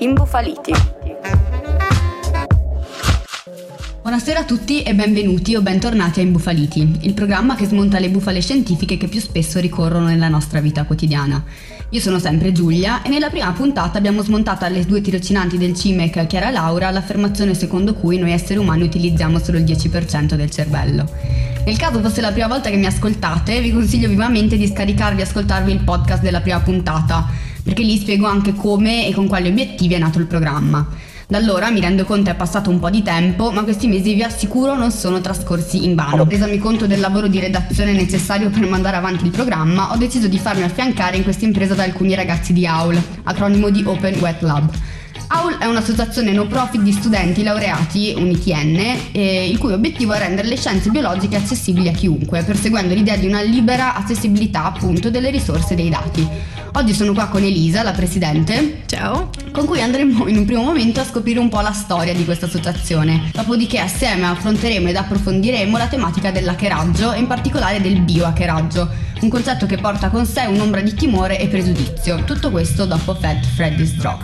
Imbufaliti. Buonasera a tutti e benvenuti o bentornati a Imbufaliti, il programma che smonta le bufale scientifiche che più spesso ricorrono nella nostra vita quotidiana. Io sono sempre Giulia e nella prima puntata abbiamo smontato alle due tirocinanti del CIMEC Chiara Laura l'affermazione secondo cui noi esseri umani utilizziamo solo il 10% del cervello. Nel caso fosse la prima volta che mi ascoltate, vi consiglio vivamente di scaricarvi e ascoltarvi il podcast della prima puntata, perché lì spiego anche come e con quali obiettivi è nato il programma. Da allora mi rendo conto è passato un po' di tempo, ma questi mesi vi assicuro non sono trascorsi in vano. Resomi conto del lavoro di redazione necessario per mandare avanti il programma, ho deciso di farmi affiancare in questa impresa da alcuni ragazzi di AUL, acronimo di Open Wet Lab. AUL è un'associazione no profit di studenti laureati, un ITN, eh, il cui obiettivo è rendere le scienze biologiche accessibili a chiunque, perseguendo l'idea di una libera accessibilità appunto delle risorse dei dati. Oggi sono qua con Elisa, la presidente. Ciao. Con cui andremo in un primo momento a scoprire un po' la storia di questa associazione. Dopodiché assieme affronteremo ed approfondiremo la tematica dell'hackeraggio e in particolare del biohackeraggio, un concetto che porta con sé un'ombra di timore e pregiudizio. Tutto questo dopo Fat Freddy's Drop.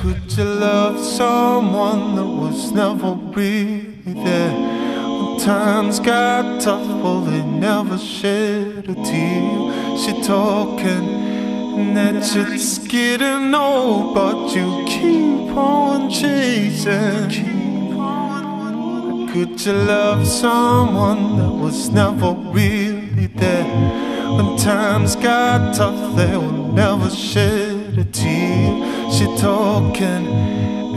someone that was never really there. When times got tough, well, they never shed a tear. She talking, and that shit's getting old, but you keep on chasing. Could you love someone that was never really there? When times got tough, they will never shed a tear. She talking.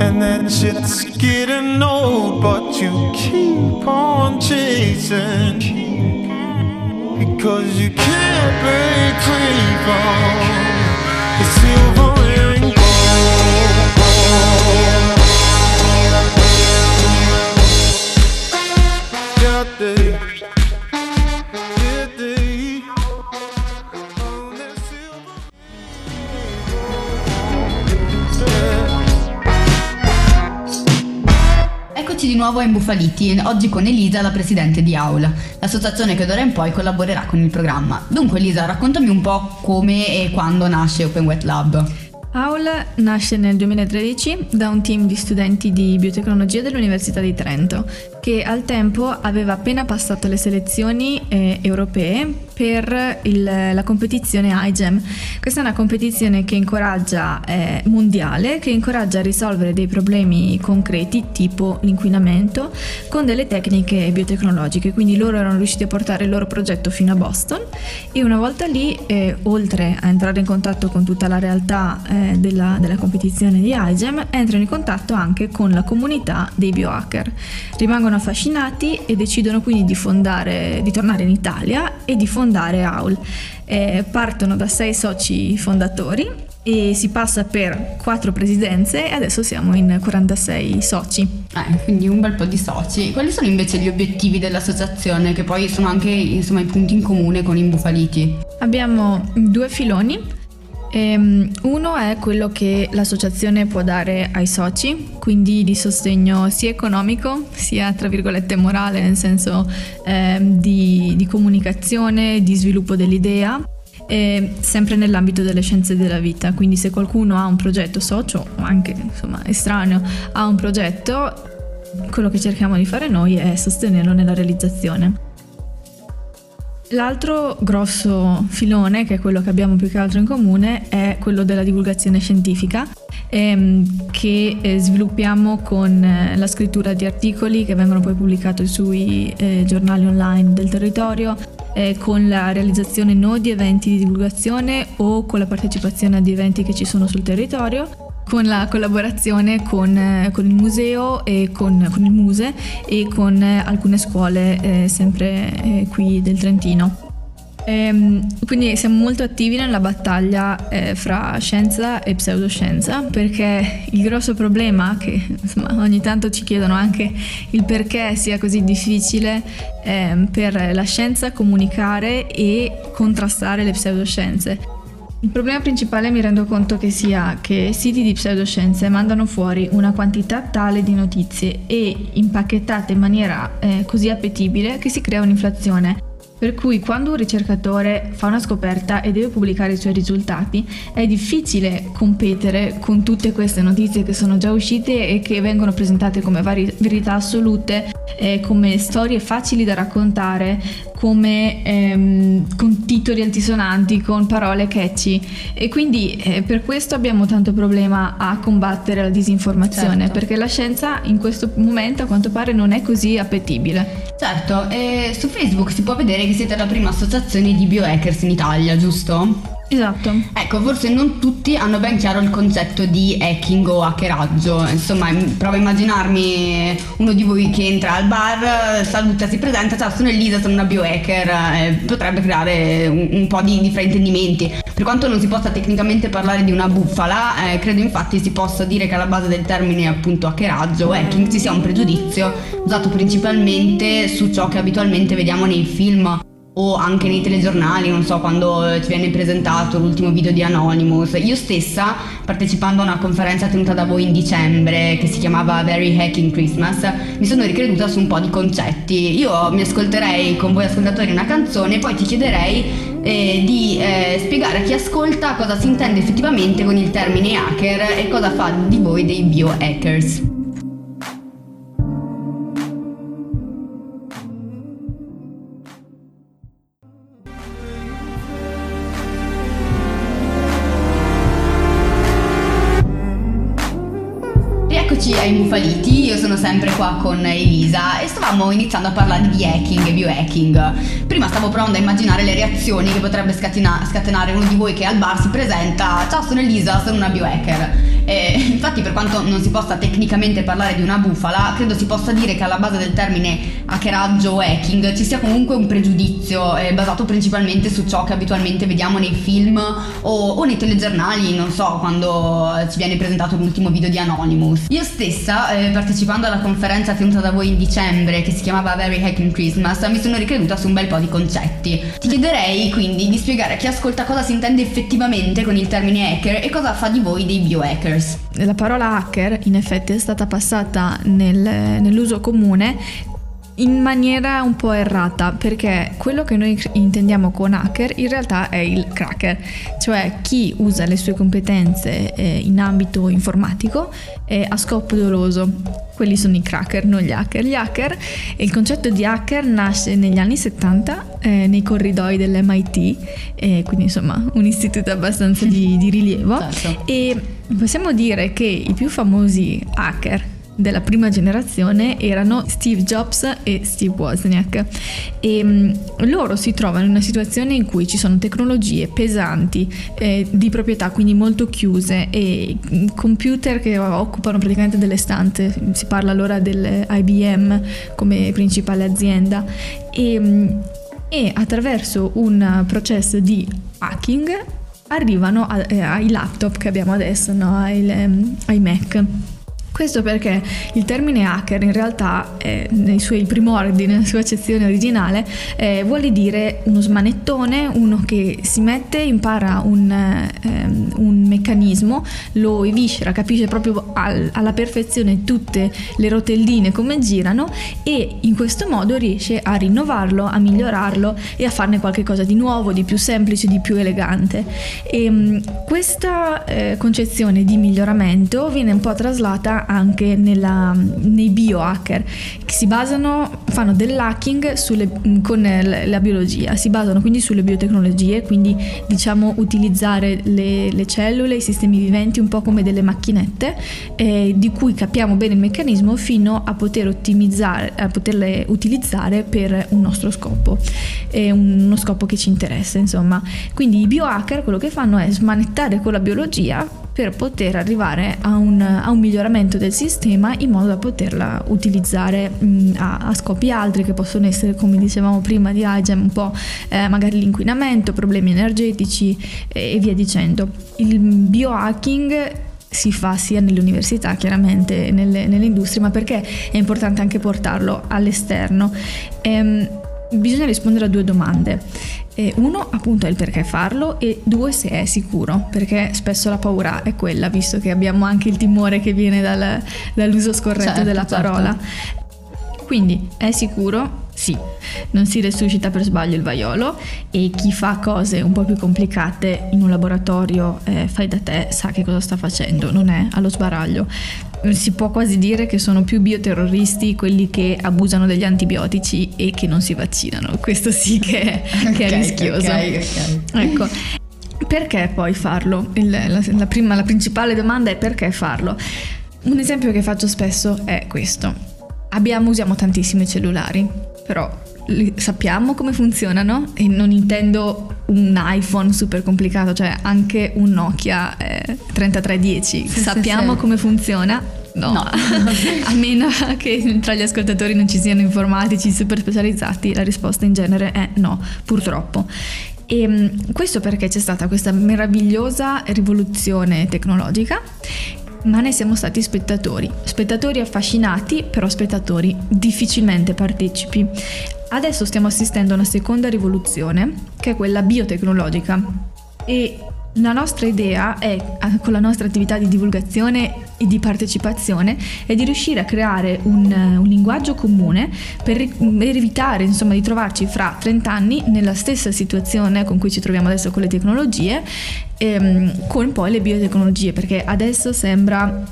And that shit's getting old, but you keep on chasing. Because you can't break free from the silver di nuovo a Imbufaliti, oggi con Elisa, la presidente di Aula, l'associazione che d'ora in poi collaborerà con il programma. Dunque Elisa, raccontami un po' come e quando nasce Open Wet Lab. AUL nasce nel 2013 da un team di studenti di biotecnologia dell'Università di Trento che al tempo aveva appena passato le selezioni eh, europee per il, la competizione iGEM. Questa è una competizione che incoraggia, eh, mondiale, che incoraggia a risolvere dei problemi concreti tipo l'inquinamento con delle tecniche biotecnologiche. Quindi loro erano riusciti a portare il loro progetto fino a Boston e una volta lì, eh, oltre a entrare in contatto con tutta la realtà eh, della, della competizione di iGEM, entrano in contatto anche con la comunità dei biohacker. Rimangono affascinati e decidono quindi di fondare, di tornare in Italia e di fondare AUL. Eh, partono da sei soci fondatori e si passa per quattro presidenze e adesso siamo in 46 soci. Eh, quindi un bel po' di soci. Quali sono invece gli obiettivi dell'associazione che poi sono anche insomma, i punti in comune con Imbufaliti? Abbiamo due filoni Ehm, uno è quello che l'associazione può dare ai soci, quindi di sostegno sia economico sia tra virgolette morale, nel senso ehm, di, di, comunicazione, di sviluppo dell'idea. E sempre nell'ambito delle scienze della vita, quindi se qualcuno ha un progetto socio o anche insomma estraneo ha un progetto, quello che cerchiamo di fare noi è sostenerlo nella realizzazione. L'altro grosso filone, che è quello che abbiamo più che altro in comune, è quello della divulgazione scientifica, ehm, che eh, sviluppiamo con eh, la scrittura di articoli che vengono poi pubblicati sui eh, giornali online del territorio, eh, con la realizzazione non di eventi di divulgazione o con la partecipazione ad eventi che ci sono sul territorio con la collaborazione con, eh, con il museo e con, con, il Muse e con eh, alcune scuole eh, sempre eh, qui del Trentino. Ehm, quindi siamo molto attivi nella battaglia eh, fra scienza e pseudoscienza perché il grosso problema che insomma, ogni tanto ci chiedono anche il perché sia così difficile eh, per la scienza comunicare e contrastare le pseudoscienze il problema principale mi rendo conto che sia che siti di pseudoscienze mandano fuori una quantità tale di notizie e impacchettate in maniera eh, così appetibile che si crea un'inflazione. Per cui quando un ricercatore fa una scoperta e deve pubblicare i suoi risultati, è difficile competere con tutte queste notizie che sono già uscite e che vengono presentate come vari- verità assolute, eh, come storie facili da raccontare, come ehm, con titoli altisonanti, con parole catchy. E quindi eh, per questo abbiamo tanto problema a combattere la disinformazione, certo. perché la scienza in questo momento a quanto pare non è così appetibile. Certo, e su Facebook si può vedere che siete la prima associazione di biohackers in Italia, giusto? Esatto. Ecco, forse non tutti hanno ben chiaro il concetto di hacking o hackeraggio. Insomma, provo a immaginarmi uno di voi che entra al bar, saluta, si presenta, ciao, sono Elisa, sono una biohacker, eh, potrebbe creare un, un, po' di, di fraintendimenti. Per quanto non si possa tecnicamente parlare di una bufala, eh, credo infatti si possa dire che alla base del termine appunto hackeraggio o hacking ci sia un pregiudizio usato principalmente su ciò che abitualmente vediamo nei film o anche nei telegiornali, non so, quando ti viene presentato l'ultimo video di Anonymous. Io stessa, partecipando a una conferenza tenuta da voi in dicembre che si chiamava Very Hacking Christmas, mi sono ricreduta su un po' di concetti. Io mi ascolterei con voi ascoltatori una canzone e poi ti chiederei eh, di eh, spiegare a chi ascolta cosa si intende effettivamente con il termine hacker e cosa fa di voi dei biohackers. Mufaliti, io sono sempre qua con Elisa e stavamo iniziando a parlare di hacking e biohacking. Prima stavo provando a immaginare le reazioni che potrebbe scatena- scatenare uno di voi che al bar si presenta, ciao sono Elisa, sono una biohacker. E infatti per quanto non si possa tecnicamente parlare di una bufala, credo si possa dire che alla base del termine hackeraggio o hacking ci sia comunque un pregiudizio eh, basato principalmente su ciò che abitualmente vediamo nei film o, o nei telegiornali, non so, quando ci viene presentato l'ultimo video di Anonymous. Io stessa, eh, partecipando alla conferenza tenuta da voi in dicembre che si chiamava Very Hacking Christmas, mi sono ricreduta su un bel po' di concetti. Ti chiederei quindi di spiegare a chi ascolta cosa si intende effettivamente con il termine hacker e cosa fa di voi dei biohackers hackers. La parola hacker in effetti è stata passata nel, nell'uso comune in maniera un po' errata perché quello che noi intendiamo con hacker in realtà è il cracker, cioè chi usa le sue competenze eh, in ambito informatico eh, a scopo doloso. Quelli sono i cracker, non gli hacker. Gli hacker, il concetto di hacker nasce negli anni 70 eh, nei corridoi dell'MIT, eh, quindi insomma un istituto abbastanza di, di rilievo. Certo. E possiamo dire che i più famosi hacker della prima generazione erano Steve Jobs e Steve Wozniak e um, loro si trovano in una situazione in cui ci sono tecnologie pesanti eh, di proprietà quindi molto chiuse e computer che occupano praticamente delle stanze si parla allora dell'IBM come principale azienda e, um, e attraverso un processo di hacking arrivano a, eh, ai laptop che abbiamo adesso, no? ai, ai Mac. Questo perché il termine hacker in realtà eh, nei suoi primordi, nella sua accezione originale, eh, vuole dire uno smanettone, uno che si mette, impara un, ehm, un meccanismo, lo eviscera, capisce proprio al, alla perfezione tutte le rotelline come girano e in questo modo riesce a rinnovarlo, a migliorarlo e a farne qualcosa di nuovo, di più semplice, di più elegante. E ehm, questa eh, concezione di miglioramento viene un po' traslata anche nella, nei biohacker che si basano, fanno dell'hacking sulle, con la biologia, si basano quindi sulle biotecnologie, quindi diciamo utilizzare le, le cellule, i sistemi viventi un po' come delle macchinette eh, di cui capiamo bene il meccanismo fino a poter ottimizzare, a poterle utilizzare per un nostro scopo, eh, uno scopo che ci interessa insomma. Quindi i biohacker quello che fanno è smanettare con la biologia per poter arrivare a un, a un, miglioramento del sistema in modo da poterla utilizzare mh, a, a, scopi altri che possono essere, come dicevamo prima di IGEM, un po' eh, magari l'inquinamento, problemi energetici eh, e via dicendo. Il biohacking si fa sia nelle università, chiaramente nelle, nelle industrie, ma perché è importante anche portarlo all'esterno? Ehm, bisogna rispondere a due domande. E uno appunto è il perché farlo e due se è sicuro, perché spesso la paura è quella, visto che abbiamo anche il timore che viene dal, dall'uso scorretto certo, della certo. parola. Quindi è sicuro? Sì, non si resuscita per sbaglio il vaiolo e chi fa cose un po' più complicate in un laboratorio eh, fai da te sa che cosa sta facendo, non è allo sbaraglio. Si può quasi dire che sono più bioterroristi quelli che abusano degli antibiotici e che non si vaccinano. Questo sì che, che okay, è rischioso. Okay, okay. Ecco. Perché poi farlo? Il, la, la, prima, la principale domanda è perché farlo? Un esempio che faccio spesso è questo. Abbiamo, usiamo tantissimi cellulari, però sappiamo come funzionano e non intendo un iPhone super complicato, cioè anche un Nokia eh, 3310. Sì, sappiamo sì, sì. come funziona. No, no. a meno che tra gli ascoltatori non ci siano informatici super specializzati, la risposta in genere è no, purtroppo. E ehm, questo perché c'è stata questa meravigliosa rivoluzione tecnologica ma ne siamo stati spettatori, spettatori affascinati, però spettatori difficilmente partecipi. Adesso stiamo assistendo a una seconda rivoluzione, che è quella biotecnologica. E la nostra idea è, con la nostra attività di divulgazione e di partecipazione, è di riuscire a creare un, un linguaggio comune per, per evitare insomma, di trovarci fra 30 anni nella stessa situazione con cui ci troviamo adesso con le tecnologie, ehm, con poi le biotecnologie, perché adesso sembra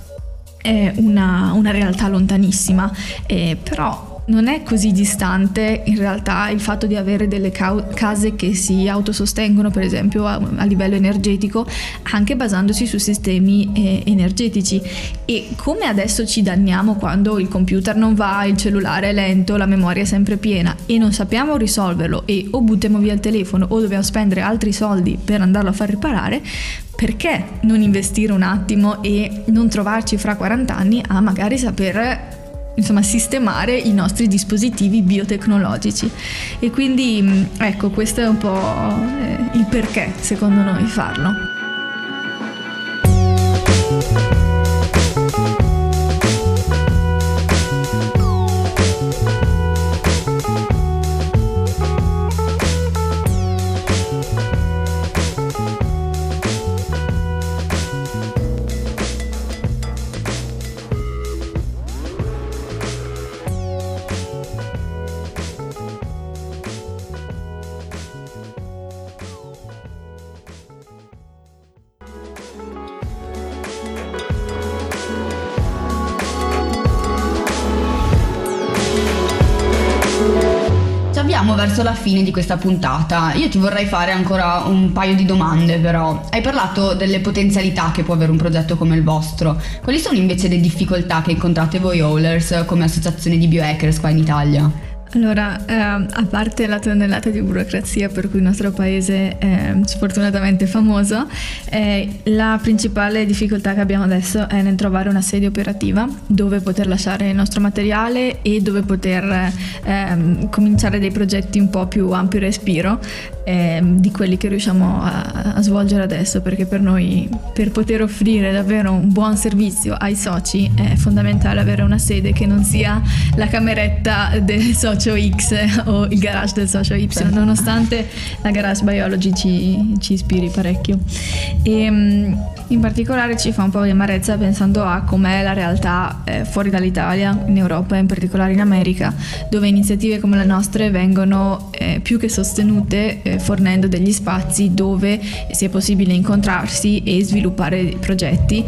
eh, una, una, realtà lontanissima, eh, però non è così distante in realtà il fatto di avere delle case che si autosostengono per esempio a, a livello energetico anche basandosi su sistemi eh, energetici. E come adesso ci danniamo quando il computer non va, il cellulare è lento, la memoria è sempre piena e non sappiamo risolverlo e o buttiamo via il telefono o dobbiamo spendere altri soldi per andarlo a far riparare perché non investire un attimo e non trovarci fra 40 anni a magari saper insomma, sistemare i nostri dispositivi biotecnologici. E quindi mm, ecco, questo è un po' eh, il perché secondo noi farlo. Avviamo verso la fine di questa puntata. Io ti vorrei fare ancora un paio di domande, però. Hai parlato delle potenzialità che può avere un progetto come il vostro. Quali sono invece le difficoltà che incontrate voi Owlers come associazione di biohackers qua in Italia? Allora, eh, a parte la tonnellata di burocrazia per cui il nostro paese è sfortunatamente famoso, eh, la principale difficoltà che abbiamo adesso è nel trovare una sede operativa dove poter lasciare il nostro materiale e dove poter eh, cominciare dei progetti un po' più ampio respiro ehm, di quelli che riusciamo a, a, svolgere adesso, perché per noi, per poter offrire davvero un buon servizio ai soci, è fondamentale avere una sede che non sia la cameretta del socio socio X o il garage del socio Y, nonostante la garage biology ci, ci ispiri parecchio. E, ehm, in particolare ci fa un po' di amarezza pensando a com'è la realtà eh, fuori dall'Italia, in Europa e in particolare in America, dove iniziative come le nostre vengono eh, più che sostenute eh, fornendo degli spazi dove sia possibile incontrarsi e sviluppare progetti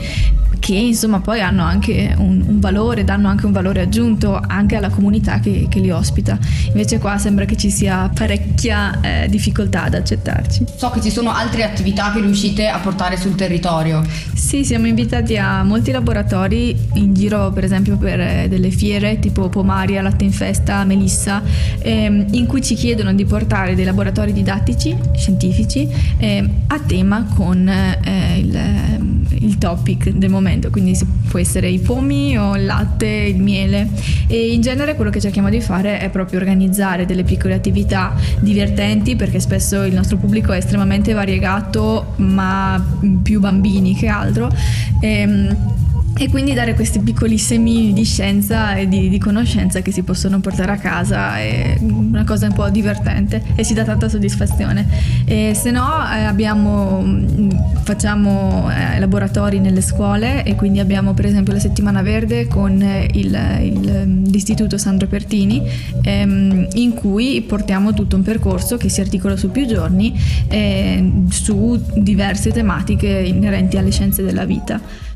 che insomma poi hanno anche un, un, valore, danno anche un valore aggiunto anche alla comunità che, che li ospita. Invece qua sembra che ci sia parecchia eh, difficoltà ad accettarci. So che ci sono altre attività che riuscite a portare sul territorio. Sì, siamo invitati a molti laboratori in giro per esempio per eh, delle fiere tipo Pomaria, Latte in Festa, Melissa, ehm, in cui ci chiedono di portare dei laboratori didattici, scientifici, ehm, a tema con eh, il, ehm, il topic del momento quindi può essere i pomi o il latte, il miele e in genere quello che cerchiamo di fare è proprio organizzare delle piccole attività divertenti perché spesso il nostro pubblico è estremamente variegato ma più bambini che altro. E, ehm, e quindi dare questi piccoli semini di scienza e di, di, conoscenza che si possono portare a casa è una cosa un po' divertente e ci dà tanta soddisfazione. E se no eh, abbiamo, mm, facciamo eh, laboratori nelle scuole e quindi abbiamo per esempio la settimana verde con il, il, mm, l'Istituto Sandro Pertini ehm, in cui portiamo tutto un percorso che si articola su più giorni eh, su diverse tematiche inerenti alle scienze della vita.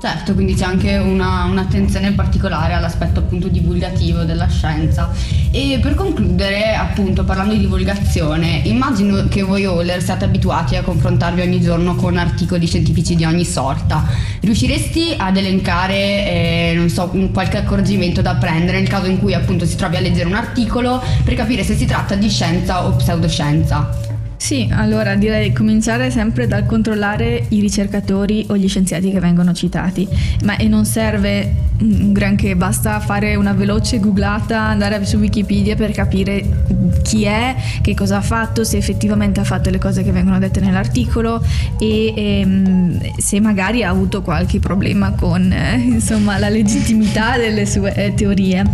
Certo, quindi c'è anche una, un'attenzione particolare all'aspetto appunto divulgativo della scienza. E per concludere, appunto, parlando di divulgazione, immagino che voi Oller siate abituati a confrontarvi ogni giorno con articoli scientifici di ogni sorta. Riusciresti ad elencare, eh, non so, qualche accorgimento da prendere nel caso in cui appunto si trovi a leggere un articolo per capire se si tratta di scienza o pseudoscienza? Sì, allora direi cominciare sempre dal controllare i ricercatori o gli scienziati che vengono citati, ma e non serve un granché, basta fare una veloce googlata, andare su Wikipedia per capire chi è, che cosa ha fatto, se effettivamente ha fatto le cose che vengono dette nell'articolo e, e ehm, se magari ha avuto qualche problema con eh, insomma, la legittimità delle sue eh, teorie.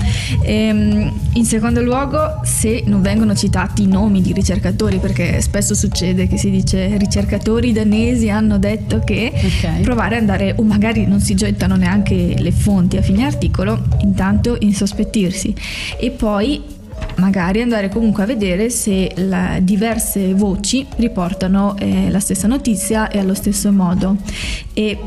E, ehm, in secondo luogo, se non vengono citati i nomi di ricercatori, perché spesso succede che si dice ricercatori danesi hanno detto che okay. provare ad andare, o magari non si gettano neanche le fonti a fine articolo, intanto insospettirsi e poi magari andare comunque a vedere se diverse voci riportano eh, la stessa notizia e allo stesso modo. E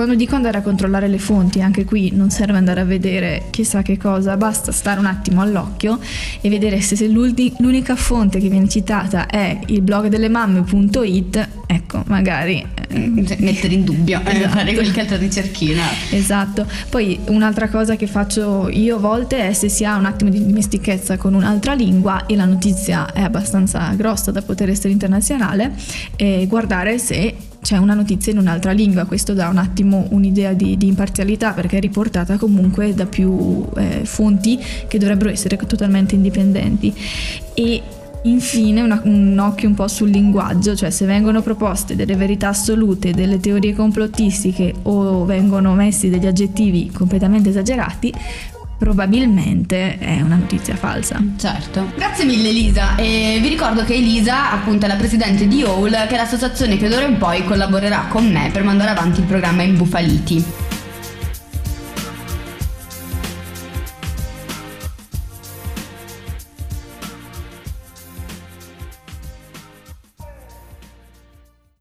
quando dico andare a controllare le fonti, anche qui non serve andare a vedere chissà che cosa, basta stare un attimo all'occhio e vedere se l'unica fonte che viene citata è il blog delle mamme.it, ecco, magari eh, cioè, mettere in dubbio, eh, esatto. fare qualche altra ricerchina. Esatto. Poi un'altra cosa che faccio io a volte è se si ha un attimo di dimestichezza con un'altra lingua e la notizia è abbastanza grossa da poter essere internazionale, e guardare se c'è una notizia in un'altra lingua, questo dà un attimo un'idea di, di imparzialità perché è riportata comunque da più eh, fonti che dovrebbero essere totalmente indipendenti. E Infine una, un occhio un po' sul linguaggio, cioè se vengono proposte delle verità assolute, delle teorie complottistiche o vengono messi degli aggettivi completamente esagerati, probabilmente è una notizia falsa. Certo. Grazie mille Elisa e vi ricordo che Elisa appunto è la presidente di OUL che è l'associazione che d'ora in poi collaborerà con me per mandare avanti il programma Imbufaliti.